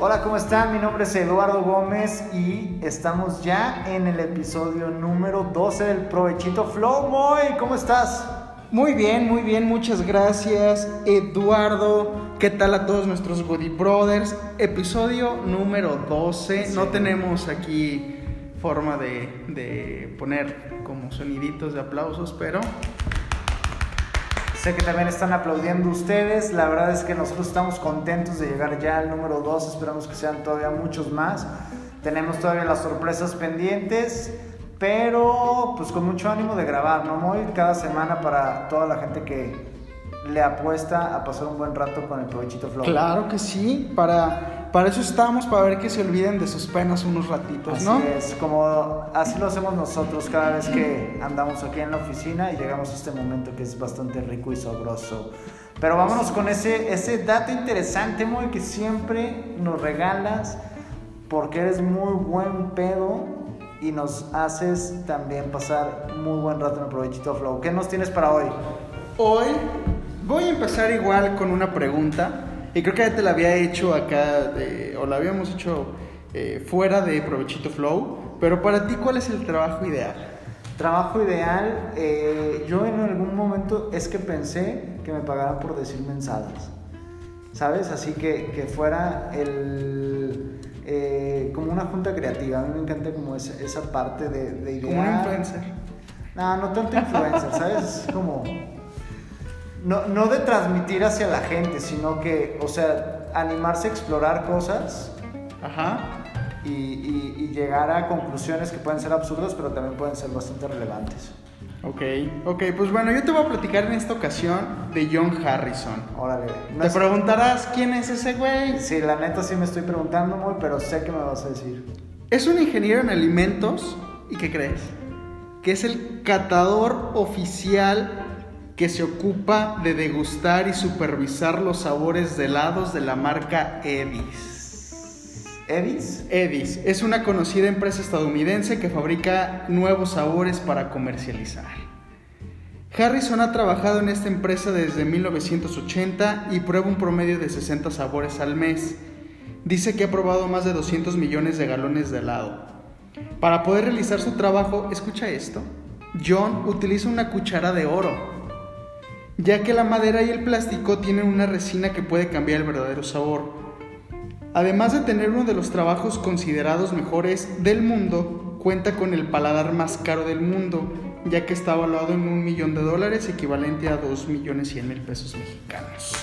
Hola, ¿cómo están? Mi nombre es Eduardo Gómez y estamos ya en el episodio número 12 del Provechito Flow. Moy, ¿cómo estás? Muy bien, muy bien, muchas gracias Eduardo. ¿Qué tal a todos nuestros Goody Brothers? Episodio número 12. Sí. No tenemos aquí forma de, de poner como soniditos de aplausos, pero Sé que también están aplaudiendo ustedes. La verdad es que nosotros estamos contentos de llegar ya al número 12. Esperamos que sean todavía muchos más. Tenemos todavía las sorpresas pendientes, pero pues con mucho ánimo de grabar, ¿no? Muy cada semana para toda la gente que le apuesta a pasar un buen rato con el Provechito Flow. claro que sí, para, para eso estamos, para ver que se olviden de sus penas unos ratitos, Así ¿no? es, como así lo hacemos nosotros cada vez que andamos aquí en la oficina y llegamos a este momento que es bastante rico y sabroso. Pero vámonos con ese, ese dato interesante, muy que siempre nos regalas porque eres muy buen pedo y nos haces también pasar muy buen rato en el Provechito Flow. ¿Qué nos tienes para hoy? Hoy voy a empezar igual con una pregunta. Y creo que ya te la había hecho acá, de- o la habíamos hecho eh, fuera de Provechito Flow. Pero para ti, ¿cuál es el trabajo ideal? Trabajo ideal, eh, yo en algún momento es que pensé que me pagaran por decir mensadas, ¿sabes? Así que, que fuera el, eh, como una junta creativa. A mí me encanta como esa, esa parte de, de idear. Como un influencer. No, no tanto influencer, ¿sabes? Es como... No, no de transmitir hacia la gente, sino que, o sea, animarse a explorar cosas Ajá. y, y- y llegar a conclusiones que pueden ser absurdas, pero también pueden ser bastante relevantes. Ok, ok, pues bueno, yo te voy a platicar en esta ocasión de John Harrison. Órale. No Te es- preguntarás quién es ese güey. Sí, la neta sí me estoy preguntando muy, pero sé que me vas a decir. Es un ingeniero en alimentos y ¿qué crees? Que es el catador oficial que se ocupa de degustar y supervisar los sabores de helados de la marca Edis. ¿Edis? Edis es una conocida empresa estadounidense que fabrica nuevos sabores para comercializar. Harrison ha trabajado en esta empresa desde 1980 y prueba un promedio de 60 sabores al mes. Dice que ha probado más de 200 millones de galones de helado. Para poder realizar su trabajo, escucha esto, John utiliza una cuchara de oro, ya que la madera y el plástico tienen una resina que puede cambiar el verdadero sabor. Además de tener uno de los trabajos considerados mejores del mundo, cuenta con el paladar más caro del mundo, ya que está valuado en un millón de dólares, equivalente a 2 millones 100 mil pesos mexicanos.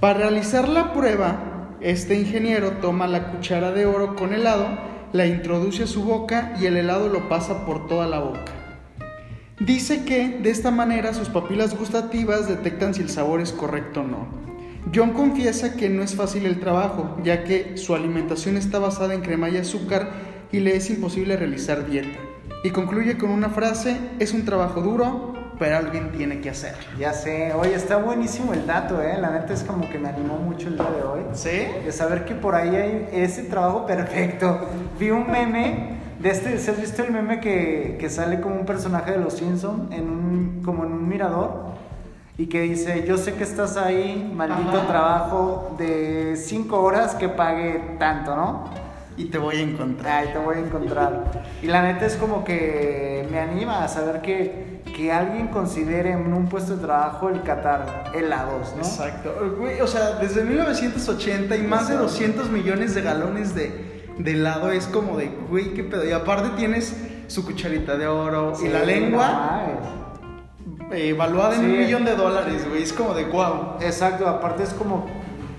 Para realizar la prueba, este ingeniero toma la cuchara de oro con helado, la introduce a su boca y el helado lo pasa por toda la boca. Dice que de esta manera sus papilas gustativas detectan si el sabor es correcto o no. John confiesa que no es fácil el trabajo, ya que su alimentación está basada en crema y azúcar y le es imposible realizar dieta. Y concluye con una frase, es un trabajo duro, pero alguien tiene que hacerlo. Ya sé. Oye, está buenísimo el dato, ¿eh? La neta es como que me animó mucho el día de hoy. ¿Sí? De saber que por ahí hay ese trabajo perfecto. Vi un meme de este, ¿se has visto el meme que, que sale como un personaje de los Simpson en un, como en un mirador? Y que dice, yo sé que estás ahí, maldito Ajá. trabajo de 5 horas que pague tanto, ¿no? Y te voy a encontrar. Ahí te voy a encontrar. Y la neta es como que me anima a saber que, que alguien considere en un puesto de trabajo el catar helados, ¿no? Exacto. O sea, desde 1980 y más de 200 millones de galones de, de helado es como de, güey, qué pedo. Y aparte tienes su cucharita de oro Sí, y la lengua eh, evaluada en un millón de dólares, güey. Es como de, wow. Exacto, aparte es como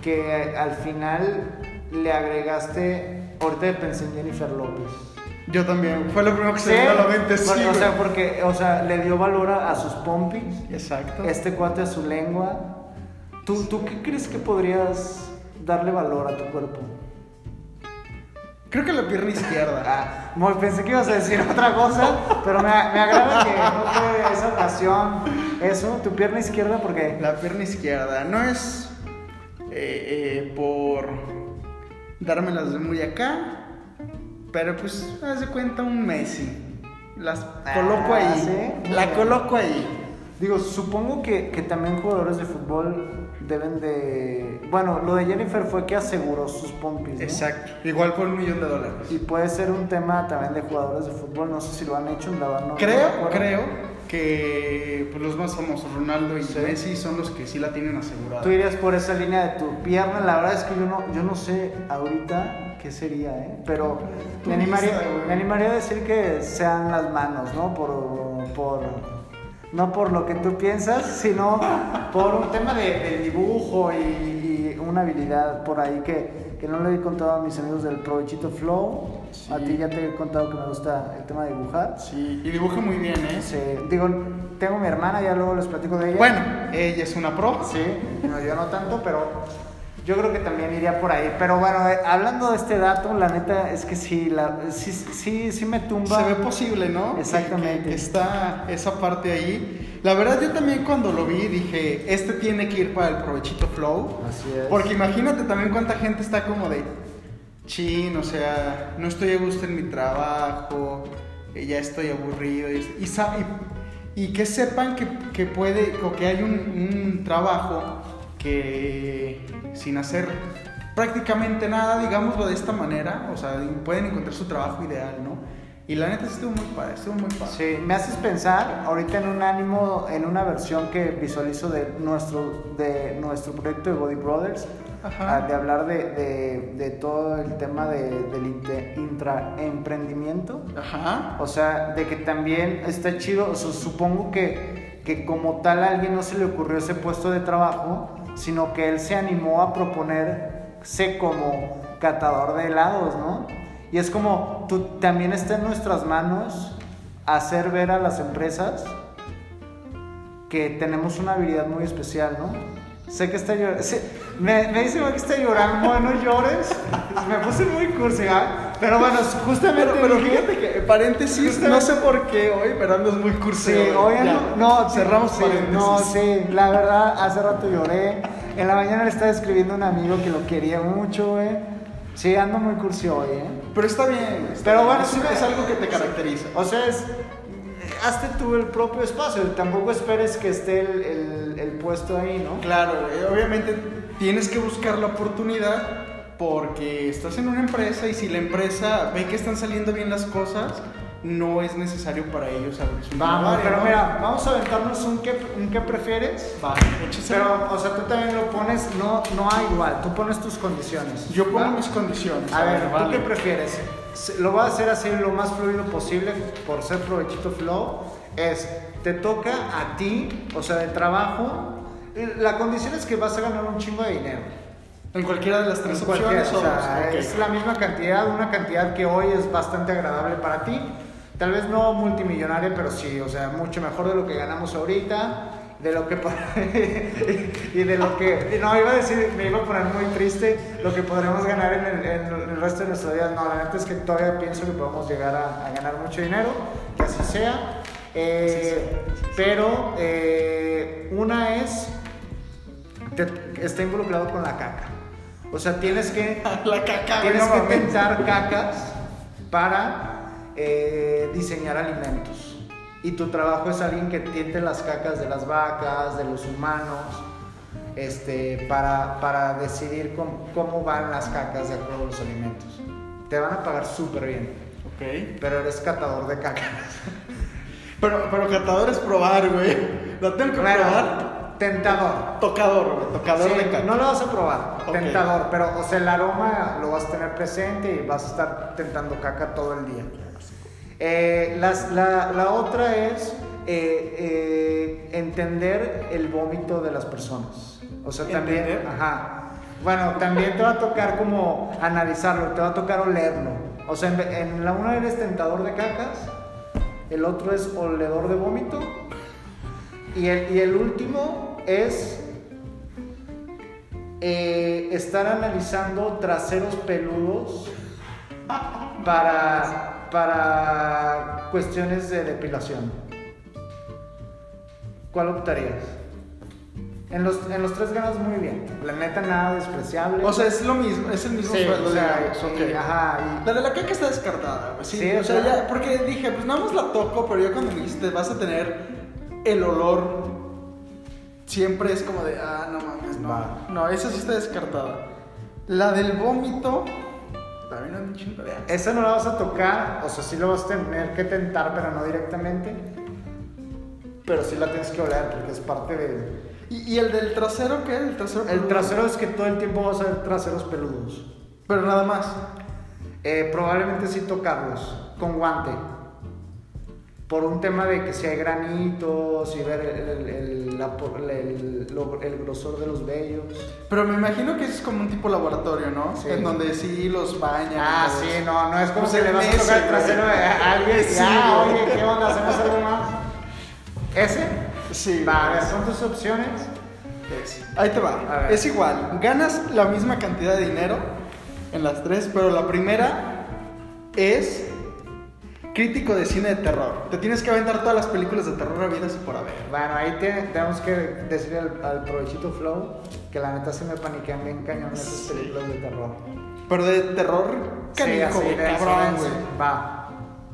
que al final le agregaste, ahorita pensé en Jennifer López. Yo también. Fue lo primero que se me vino a la mente, sí, Porque, o sea, porque, o sea, le dio valor a, a sus pompis, Exacto. este cuate a su lengua. ¿Tú, ¿Tú qué crees que podrías darle valor a tu cuerpo? Creo que la pierna izquierda. Ah, pensé que ibas a decir otra cosa, pero me, me agrada que no fue esa ocasión. Eso, tu pierna izquierda, porque La pierna izquierda. No es eh, eh, por dármelas de muy acá, pero pues, haz de cuenta un Messi. Las coloco Ah, ahí. ¿sí? La coloco ahí. Digo, supongo que, que también jugadores de fútbol deben de... Bueno, lo de Jennifer fue que aseguró sus pompis, ¿no? Exacto. Igual por un millón de dólares. Y puede ser un tema también de jugadores de fútbol, no sé si lo han hecho, verdad no- Creo, creo que pues, los más famosos, Ronaldo y Sí. Messi, son los que sí la tienen asegurada. Tú irías por esa línea de tu pierna, la verdad es que yo no, yo no sé ahorita qué sería, ¿eh? Pero me animaría, me animaría a decir que sean las manos, ¿no? Por, por, no por lo que tú piensas, sino por un tema de, de dibujo y, y una habilidad por ahí que, que no le he contado a mis amigos del Provechito Flow. A ti ya te he contado que me gusta el tema de dibujar. Sí, y dibuja muy bien, ¿eh? Sí, digo, tengo mi hermana, ya luego les platico de ella. Bueno, ella es una pro. Sí, no, yo no tanto, pero yo creo que también iría por ahí. Pero bueno, eh, hablando de este dato, la neta es que sí, la, sí, sí, sí me tumba. Se ve posible, ¿no? Exactamente. Que, que está esa parte ahí. La verdad, yo también cuando lo vi dije, este tiene que ir para el provechito flow. Así es. Porque imagínate también cuánta gente está como de, chin, o sea, no estoy a gusto en mi trabajo, eh, ya estoy aburrido. Y, y, y- y que sepan que, que puede, o que hay un, un trabajo que sin hacer prácticamente nada, digámoslo de esta manera, o sea, pueden encontrar su trabajo ideal, ¿no? Y la neta estuvo muy padre, estuvo muy padre. Sí, me haces pensar ahorita en un ánimo, en una versión que visualizo de nuestro, de nuestro proyecto de Body Brothers, Ajá. ah, de hablar de, de, de todo el tema de, del intraemprendimiento. Ajá. O sea, de que también está chido, o sea, supongo que, que como tal a alguien no se le ocurrió ese puesto de trabajo, sino que él se animó a proponerse como catador de helados, ¿no? Y es como, tú, también está en nuestras manos hacer ver a las empresas que tenemos una habilidad muy especial, ¿no? Sé que está llorando. me, me dice que está llorando, no llores. Me puse muy cursi, ¿ah? Pero bueno, justamente. Pero, fíjate que, paréntesis, Justamente- no sé por qué hoy, pero andas muy cursi. Sí, hoy no, cerramos sí, paréntesis. No, sí, la verdad, hace rato lloré. En la mañana le estaba escribiendo a un amigo que lo quería mucho, güey. Sí, ando muy cursi hoy, ¿eh? Pero está bien. está Pero bien. bueno, es, algo que te caracteriza. O sea, es. Hazte tú el propio espacio. Tampoco esperes que esté el, el- el puesto ahí, ¿no? Claro, güey, obviamente tienes que buscar la oportunidad porque estás en una empresa y si la empresa ve que están saliendo bien las cosas, no es necesario para ellos abrir su Vamos, pero ¿no? mira, vamos a aventarnos un qué, un qué prefieres. Va, échase. Pero, o sea, tú también lo pones, no, no igual, tú pones tus condiciones. yo pongo mis condiciones. A ver, ¿tú vale. qué prefieres? Lo voy a hacer así lo más fluido posible por ser provechito flow. Es, te toca a ti, o sea, de trabajo. La condición es que vas a ganar un chingo de dinero. En cualquiera de las tres En opciones. o sea, es la misma cantidad, una cantidad que hoy es bastante agradable para ti. Tal vez no multimillonaria, pero sí, o sea, mucho mejor de lo que ganamos ahorita, de lo que... y de lo que... No, iba a decir, me iba a poner muy triste lo que podremos ganar en el, en el resto de nuestra vida. No, la neta es que todavía pienso que podemos llegar a, a ganar mucho dinero, que así sea. Eh, pero eh, una es te- está involucrado con la caca. O sea, tienes que, La caca, tienes que tentar cacas para eh, diseñar alimentos. Y tu trabajo es alguien que tiente las cacas de las vacas, de los humanos, este, para, para decidir cómo, cómo van las cacas de acuerdo a los alimentos. Te van a pagar súper bien, Ok. pero eres catador de cacas. Pero, pero catador es probar, güey. Lo tengo que Bueno, probar. Tentador. Tocador. Tocador Sí, de caca. no lo vas a probar, tentador, pero o sea, el aroma lo vas a tener presente y vas a estar tentando caca todo el día. Eh, las- la, la otra es eh, eh, entender el vómito de las personas. O sea, también, ¿Entender? ajá. Bueno, también te va a tocar como analizarlo, te va a tocar olerlo. O sea, en, en la una eres tentador de cacas, el otro es oledor de vómito y el, y el último es eh, estar analizando traseros peludos para, para cuestiones de depilación. ¿Cuál optarías? En los, en los tres ganas muy bien. La neta, nada despreciable. O sea, es lo mismo, es el mismo Sí, sueldo, o sea, digamos, ok. y- ajá, y- La de la caca está descartada. Sí, Sí, o sea- ya, porque dije, pues nada más la toco, pero yo cuando me dijiste, vas a tener el olor siempre es como de, ah, no mames, no. Va. No, esa sí está descartada. La del vómito, también un chingo de asco. Esa no la vas a tocar, o sea, sí lo vas a tener que tentar, pero no directamente. Pero sí la tienes que oler porque es parte de... ¿Y, y el del trasero qué? El trasero. El trasero es que todo el tiempo vas a ver traseros peludos. Pero nada más. Eh, probablemente sí tocarlos con guante. Por un tema de que si hay granitos y ver el, el- el- la el- lo- el grosor de los vellos. Pero me imagino que es como un tipo laboratorio, ¿no? Sí. En donde sí los bañan. Ah, sí, no, no es como Pues que le vas a tocar el trasero a alguien Sí, ah, oye, ¿qué onda? ¿Hacemos algo más? ¿Ese? Sí. Va, a güey. ver, son tus opciones. Es. Ahí te va. Es igual. Ganas la misma cantidad de dinero en las tres, pero la primera es crítico de cine de terror. Te tienes que aventar todas las películas de terror habidas y por haber. Bueno, ahí te- tenemos que decirle al, al provechito Flow que la neta se me paniquean bien cañón esas Sí. películas de terror. Pero de terror Sí, canijo, de cabrón, güey. Va.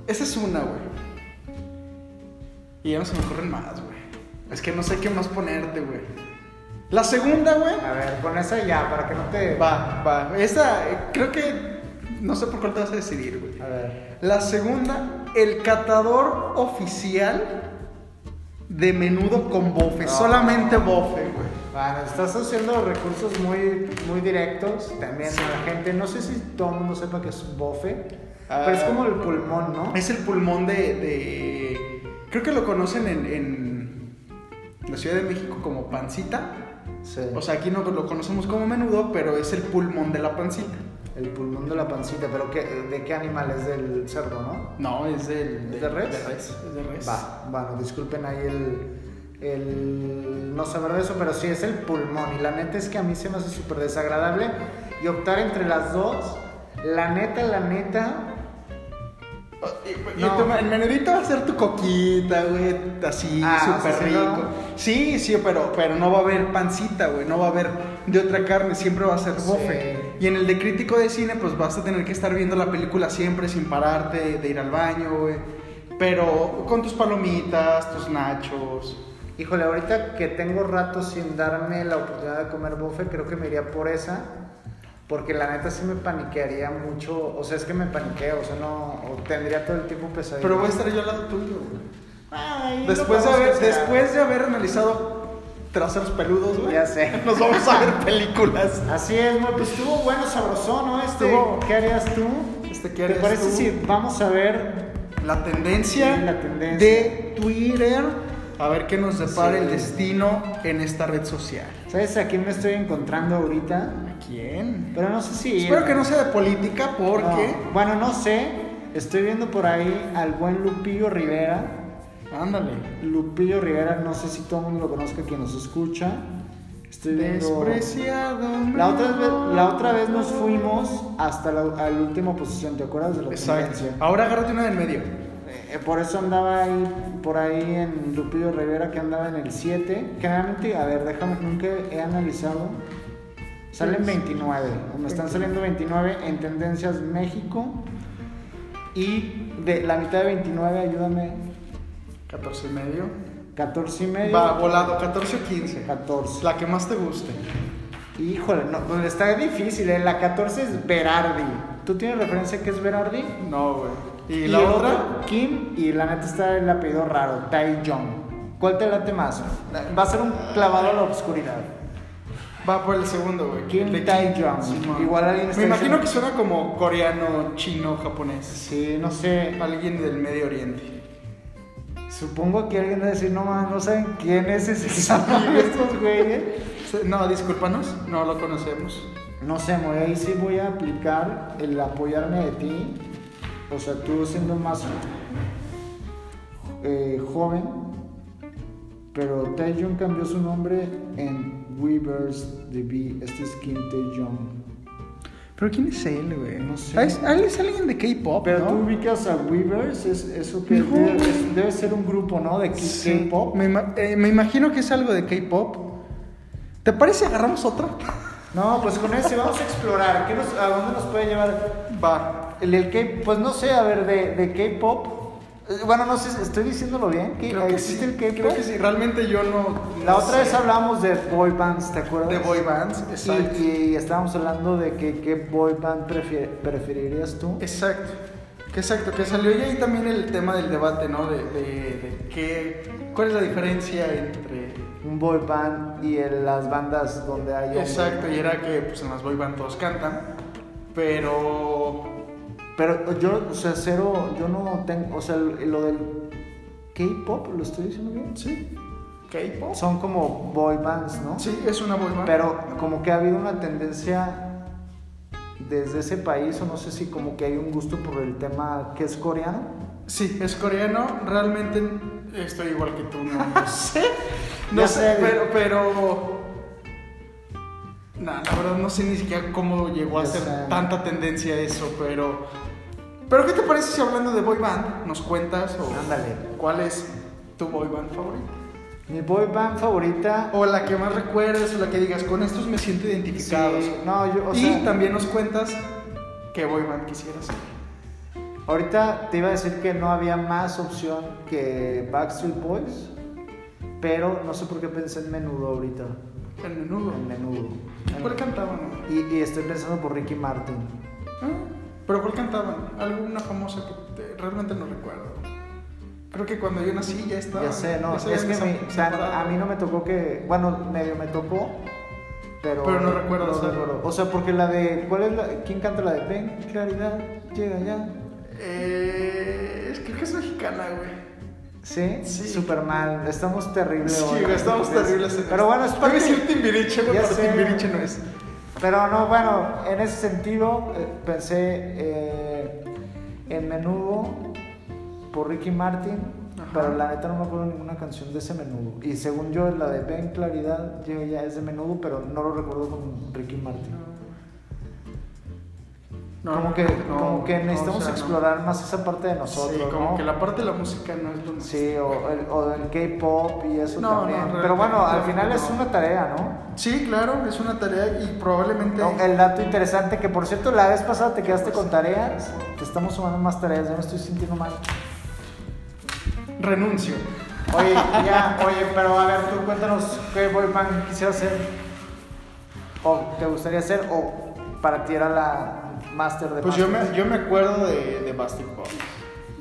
Esa es una, güey. Y ya no se me ocurren más, güey. Es que no sé qué más ponerte, güey. La segunda, güey. A ver, con esa ya, para que no te... Va, va. Esta, eh, creo que. No sé por cuál te vas a decidir, güey. A ver. La segunda, el catador oficial de menudo con bofe. No. Solamente bofe, güey. Bueno, estás haciendo recursos muy, muy directos también a la gente. No sé si todo el mundo sepa que es bofe, Ah. pero es como el pulmón, ¿no? Es el pulmón de. de- creo que lo conocen en, en la Ciudad de México como pancita. Sí. O sea, aquí no lo conocemos como menudo, pero es el pulmón de la pancita. El pulmón de la pancita, pero ¿qué- ¿de qué animal? Es del cerdo, ¿no? No, es del. ¿Es de res? De res. Es de res. Va, bueno, disculpen ahí el, el no saber de eso, pero sí es el pulmón. Y la neta es que a mí se me hace súper desagradable. Y optar entre las dos, la neta, la neta, Y No. tu- el menudito va a ser tu coquita, güey, así, Ah, súper rico. ¿no? Sí, sí, pero, pero no va a haber pancita, güey, no va a haber de otra carne, siempre va a ser bofe. Y en el de crítico de cine, pues vas a tener que estar viendo la película siempre sin pararte, de ir al baño, güey. Pero con tus palomitas, tus nachos. híjole, ahorita que tengo rato sin darme la oportunidad de comer buffet, creo que me iría por esa. Porque la neta sí me paniquearía mucho, o sea, es que me paniqueo, o sea, no, o tendría todo el tiempo pesadilla. Pero voy a estar yo al lado tuyo, güey. Ay, Después de, haber, después de haber analizado traseros peludos, güey. Ya sé. Nos vamos a ver películas. Así es, mo- pues estuvo bueno, sabrosón, ¿no? Este, Estuvo- ¿Qué harías tú? Este, ¿qué ¿Te harías parece tú? si vamos a ver La tendencia, Sí, la tendencia. de Twitter. A ver qué nos depara Sí. el destino en esta red social. ¿Sabes a quién me estoy encontrando ahorita? ¿A quién? Pero no sé si. Espero que no sea de política porque... No, Bueno, no sé. Estoy viendo por ahí al buen Lupillo Rivera. Ándale. Lupillo Rivera, no sé si todo el mundo lo conozca quien nos escucha. Estoy viendo. Despreciado. La otra, vez, la otra vez nos fuimos hasta la, última posición, ¿te acuerdas de la Exacto. Ahora agárrate una del medio. Eh, por eso andaba ahí, por ahí en Lupillo Rivera, que andaba en el 7. Generalmente, a ver, déjame, nunca he analizado. Salen 29, o me están saliendo 29 en Tendencias México. Y de la mitad de 29, ayúdame, 14 y medio. 14 y medio. Va, volado, 14 o 15. 14. La que más te guste. Híjole, no, está difícil, ¿eh? La 14 es Berardi. ¿Tú tienes referencia que es Berardi? No, güey. ¿Y, Y, la otra? Kim, y la neta está el apellido raro, Tai Jong. ¿Cuál te late más? Va a ser un clavado a la oscuridad. Va por el segundo, güey. Kim Tae-jong. Simón. Igual alguien está Me imagino diciendo- que suena como coreano, chino, japonés. Sí, no sé. Alguien del Medio Oriente. Supongo que alguien va a decir, no mames, no saben quién es ese estos güeyes. No, discúlpanos, no lo conocemos. No sé, muy ahí sí voy a aplicar el apoyarme de ti. O sea, tú siendo más eh, joven. Pero Taeyong cambió su nombre en Weavers DB. Este es Kim Taeyong. ¿Pero quién es él, güey? No sé. Ah, es, ah, él es alguien de K-pop, Pero ¿no? tú ubicas a Weavers, es, eso que No. debe, es- debe ser un grupo, ¿no? De Sí, K-pop. Me, eh, me imagino que es algo de K-pop. ¿Te parece agarramos otra? No, pues con ese vamos a explorar. ¿Qué nos- ¿A dónde nos puede llevar? Va. El del K, pues no sé, a ver, de, de K-pop. Eh, Bueno, no sé, estoy diciéndolo bien. ¿Que Creo que ¿Existe sí, el K-pop? Creo que sí, realmente yo no. La no otra sé. vez hablábamos de boy bands, ¿te acuerdas? De boy bands, exacto. Y, y estábamos hablando de que qué boy band preferirías tú. Exacto. Que exacto, que salió y ahí también el tema del debate, ¿no? De, de, de qué, cuál es la diferencia entre... Un boy band y en las bandas donde hay. Exacto, y era que pues, en las boy band todos cantan, pero... Pero yo, o sea, cero, yo no tengo, o sea, lo del K-pop, ¿lo estoy diciendo bien? Sí, K-pop. Son como boy bands, ¿no? Sí, es una boy band. Pero como que ha habido una tendencia desde ese país, o no sé si como que hay un gusto por el tema que es coreano. Sí, es coreano, realmente estoy igual que tú, no, sé. No sé, pero... pero... Nah, la verdad no sé ni siquiera cómo llegó a ser tanta tendencia eso, pero... Pero ¿qué te parece si hablando de boy band nos cuentas o Ándale. cuál es tu boy band favorita? Mi boy band favorita. O la que más recuerdes o la que digas, con estos me siento identificado. Sí, no, yo, o y sea, también nos cuentas qué boy band quisieras ser. ahorita te iba a decir que no había más opción que Backstreet Boys, pero no sé por qué pensé en menudo ahorita. El menudo. En menudo. ¿Cuál cantaban? Y, y estoy pensando por Ricky Martin. Ah, ¿Pero cuál cantaban? Alguna famosa que te- realmente no recuerdo. Creo que cuando yo nací ya estaba. Ya sé, no, ya es que mi- o sea, a mí no me tocó que, bueno, medio me tocó, pero... Pero no recuerdas algo. recuerdo. O sea, porque la de, ¿cuál es la, quién canta la de Ven, claridad, llega ya? Eh, es- creo que es mexicana, güey. ¿Sí? Sí. Súper mal, estamos terribles Sí, hoy. güey, estamos terribles. Pero bueno, es parte... decir Timbiriche, güey, pero. Timbiriche no es. Pero no, bueno, en ese sentido eh, pensé eh, en Menudo por Ricky Martin, Ajá. pero la neta no me acuerdo ninguna canción de ese Menudo. Y según yo, la de Ven Claridad ya es de Menudo, pero no lo recuerdo con Ricky Martin. No, como, que, no, como que necesitamos o sea, no. explorar más esa parte de nosotros, Sí, como que la parte de la música no es lo. Sí, o el, o el K-pop y eso también. pero bueno, al final es una tarea, ¿no? Sí, claro, es una tarea y probablemente. El dato interesante que por cierto la vez pasada te quedaste con tareas, te estamos sumando más tareas, ya me estoy sintiendo mal. Renuncio. Oye, ya, oye, pero a ver, tú cuéntanos qué boy band quisieras hacer o te gustaría hacer o para ti era la máster de Pues yo me, yo me acuerdo de, de Bastard Boys.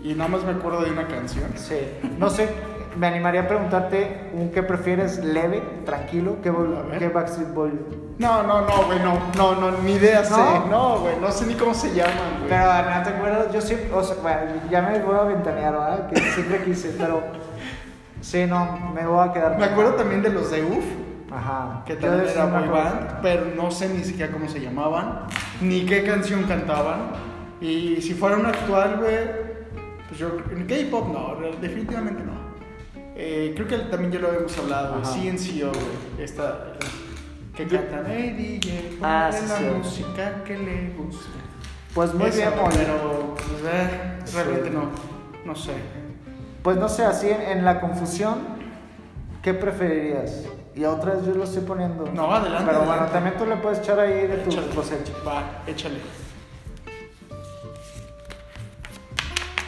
Y nada más me acuerdo de una canción. Sí, no sé, me animaría a preguntarte un qué prefieres leve, tranquilo, qué, qué Backstreet Boy. No, no, no, güey, no, no, no, ni idea sé. ¿No? No, güey, no sé ni cómo se llaman, güey. Pero no te acuerdas, yo siempre, o sea, bueno, ya me voy a ventanear, ¿verdad? Que siempre quise, pero sí, no, me voy a quedar. Me acuerdo también de los de UF, Ajá. que también era acuerdo. band, pero no sé ni siquiera cómo se llamaban, ni qué canción cantaban. Y si fuera un actual, güey, pues yo, en K-pop no, definitivamente no. Eh, creo que también ya lo habíamos hablado, Ajá. CNCO, güey, esta que cantan, hey DJ, ponle Ah, sí, la sí. música que le gusta. Pues muy Esa, bien, pero pues, eh, realmente no, no sé. Pues no sé, así en, en la confusión, ¿qué preferirías? Y otra vez yo lo estoy poniendo. No, adelante, Pero bueno, adelante. también tú le puedes echar ahí de tu Échale. cosecha. Va, échale.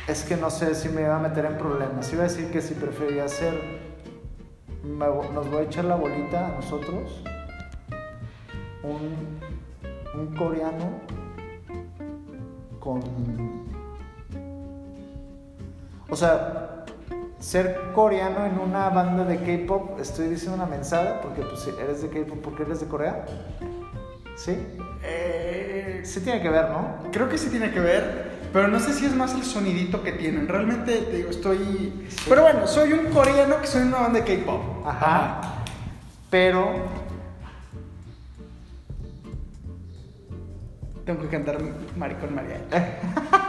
Es que no sé si me iba a meter en problemas. Iba a decir que si prefería me vo- nos voy a echar la bolita a nosotros. Un, un coreano con. O sea, ser coreano en una banda de K-pop, estoy diciendo una mensada, porque pues eres de K-pop, porque eres de Corea. ¿Sí? Eh, Sí tiene que ver, ¿no? creo que sí tiene que ver, pero no sé si es más el sonidito que tienen. Realmente, te digo, estoy... Pero bueno, soy un coreano que soy en una banda de K-pop. Ajá. Pero Tengo que cantar Maricón Mariachi.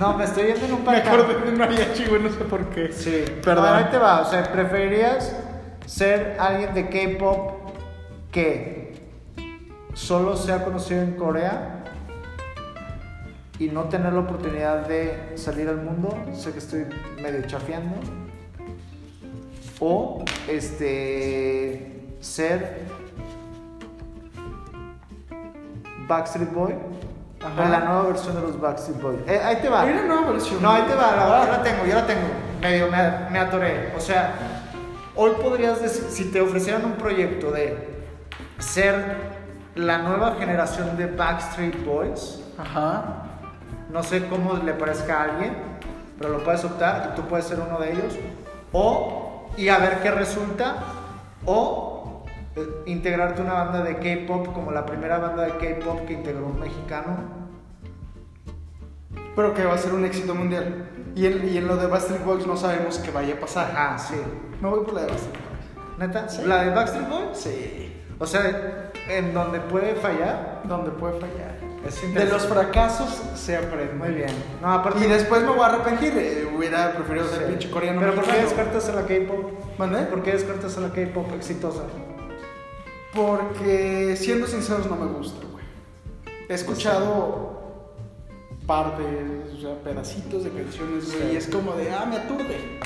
No, me estoy yendo en un Me para acá. acordé de un mariachi, güey, no sé por qué. Sí, Perdón. Ahora te va. O sea, ¿preferirías ser alguien de K-pop que solo sea conocido en Corea y no tener la oportunidad de salir al mundo? Sé que estoy medio chafeando. O este ser Backstreet Boy Ajá. la nueva versión de los Backstreet Boys. Eh, ahí te va. Hay una nueva versión. No, ahí te va, la, yo la tengo, yo la tengo. Medio me, me atoré. O sea, hoy podrías decir, si te ofrecieran un proyecto de ser la nueva generación de Backstreet Boys, Ajá. no sé cómo le parezca a alguien, pero lo puedes optar y tú puedes ser uno de ellos. O, y a ver qué resulta, o integrarte a una banda de K-pop como la primera banda de K-pop que integró un mexicano. Pero que va a ser un éxito mundial. Y en, y en lo de Backstreet Boys no sabemos qué vaya a pasar. Ajá, sí. Me voy por la de Backstreet Boys. ¿Neta? Sí. ¿La de Backstreet Boys? Sí. O sea, en donde puede fallar. Donde puede fallar. Es De los fracasos se aprende. Muy bien. No, aparte. Y después me voy a arrepentir. eh, hubiera preferido ser Sí. pinche coreano. Pero ¿por qué mexicano. descartas a la K-pop? ¿Por qué descartas a la K-pop exitosa? Porque siendo sinceros no me gusta, güey. He escuchado partes, o sea, pedacitos de canciones, güey, Sí. y es como de, ah, me aturde.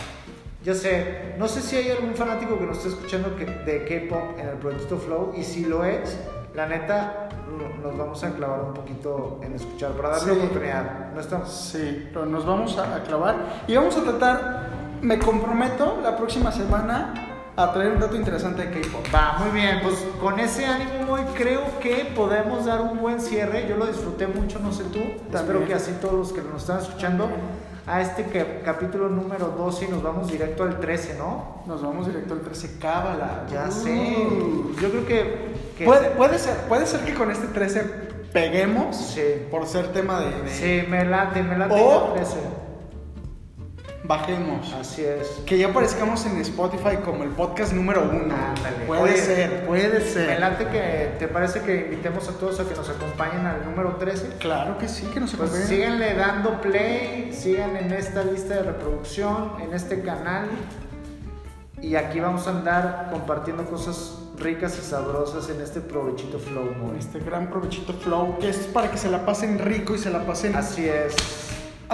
Yo sé, no sé si hay algún fanático que nos esté escuchando que, de K-pop en el proyecto Flow, y si lo es, la neta, no- nos vamos a clavar un poquito en escuchar para darle Sí. oportunidad. No estamos. Sí, pero nos vamos a, a clavar y vamos a tratar, me comprometo la próxima semana a traer un dato interesante de K-pop. Va, muy bien, pues con ese ánimo hoy creo que podemos dar un buen cierre. Yo lo disfruté mucho, no sé tú. Espero que así todos los que nos están escuchando a este capítulo número 12 y nos vamos directo al 13, ¿no? Nos vamos directo al 13 Cábala. Ya Uh. sé. Yo creo que... que Puede, puede ser, puede ser que con este 13 peguemos Sí. por ser tema de, de- Sí, me late, me late O- el 13. Bajemos. Así es. Que ya aparezcamos en Spotify como el podcast número uno. Ándale. Puede Oye, ser, puede ser. late que te parece que invitemos a todos a que nos acompañen al número 13. Claro que sí, que nos Pues acompañen. síganle dando play, sigan en esta lista de reproducción, en este canal. Y aquí vamos a andar compartiendo cosas ricas y sabrosas en este provechito flow, este gran provechito flow, que es para que se la pasen rico y se la pasen Así es.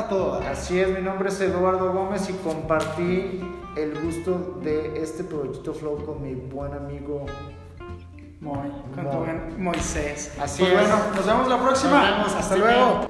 A todo dar. Así es, mi nombre es Eduardo Gómez y compartí el gusto de este provechito flow con mi buen amigo. Muy, con tu Mo- buen Moisés. Así Pues es. bueno, nos vemos la próxima. Nos vemos, Hasta luego.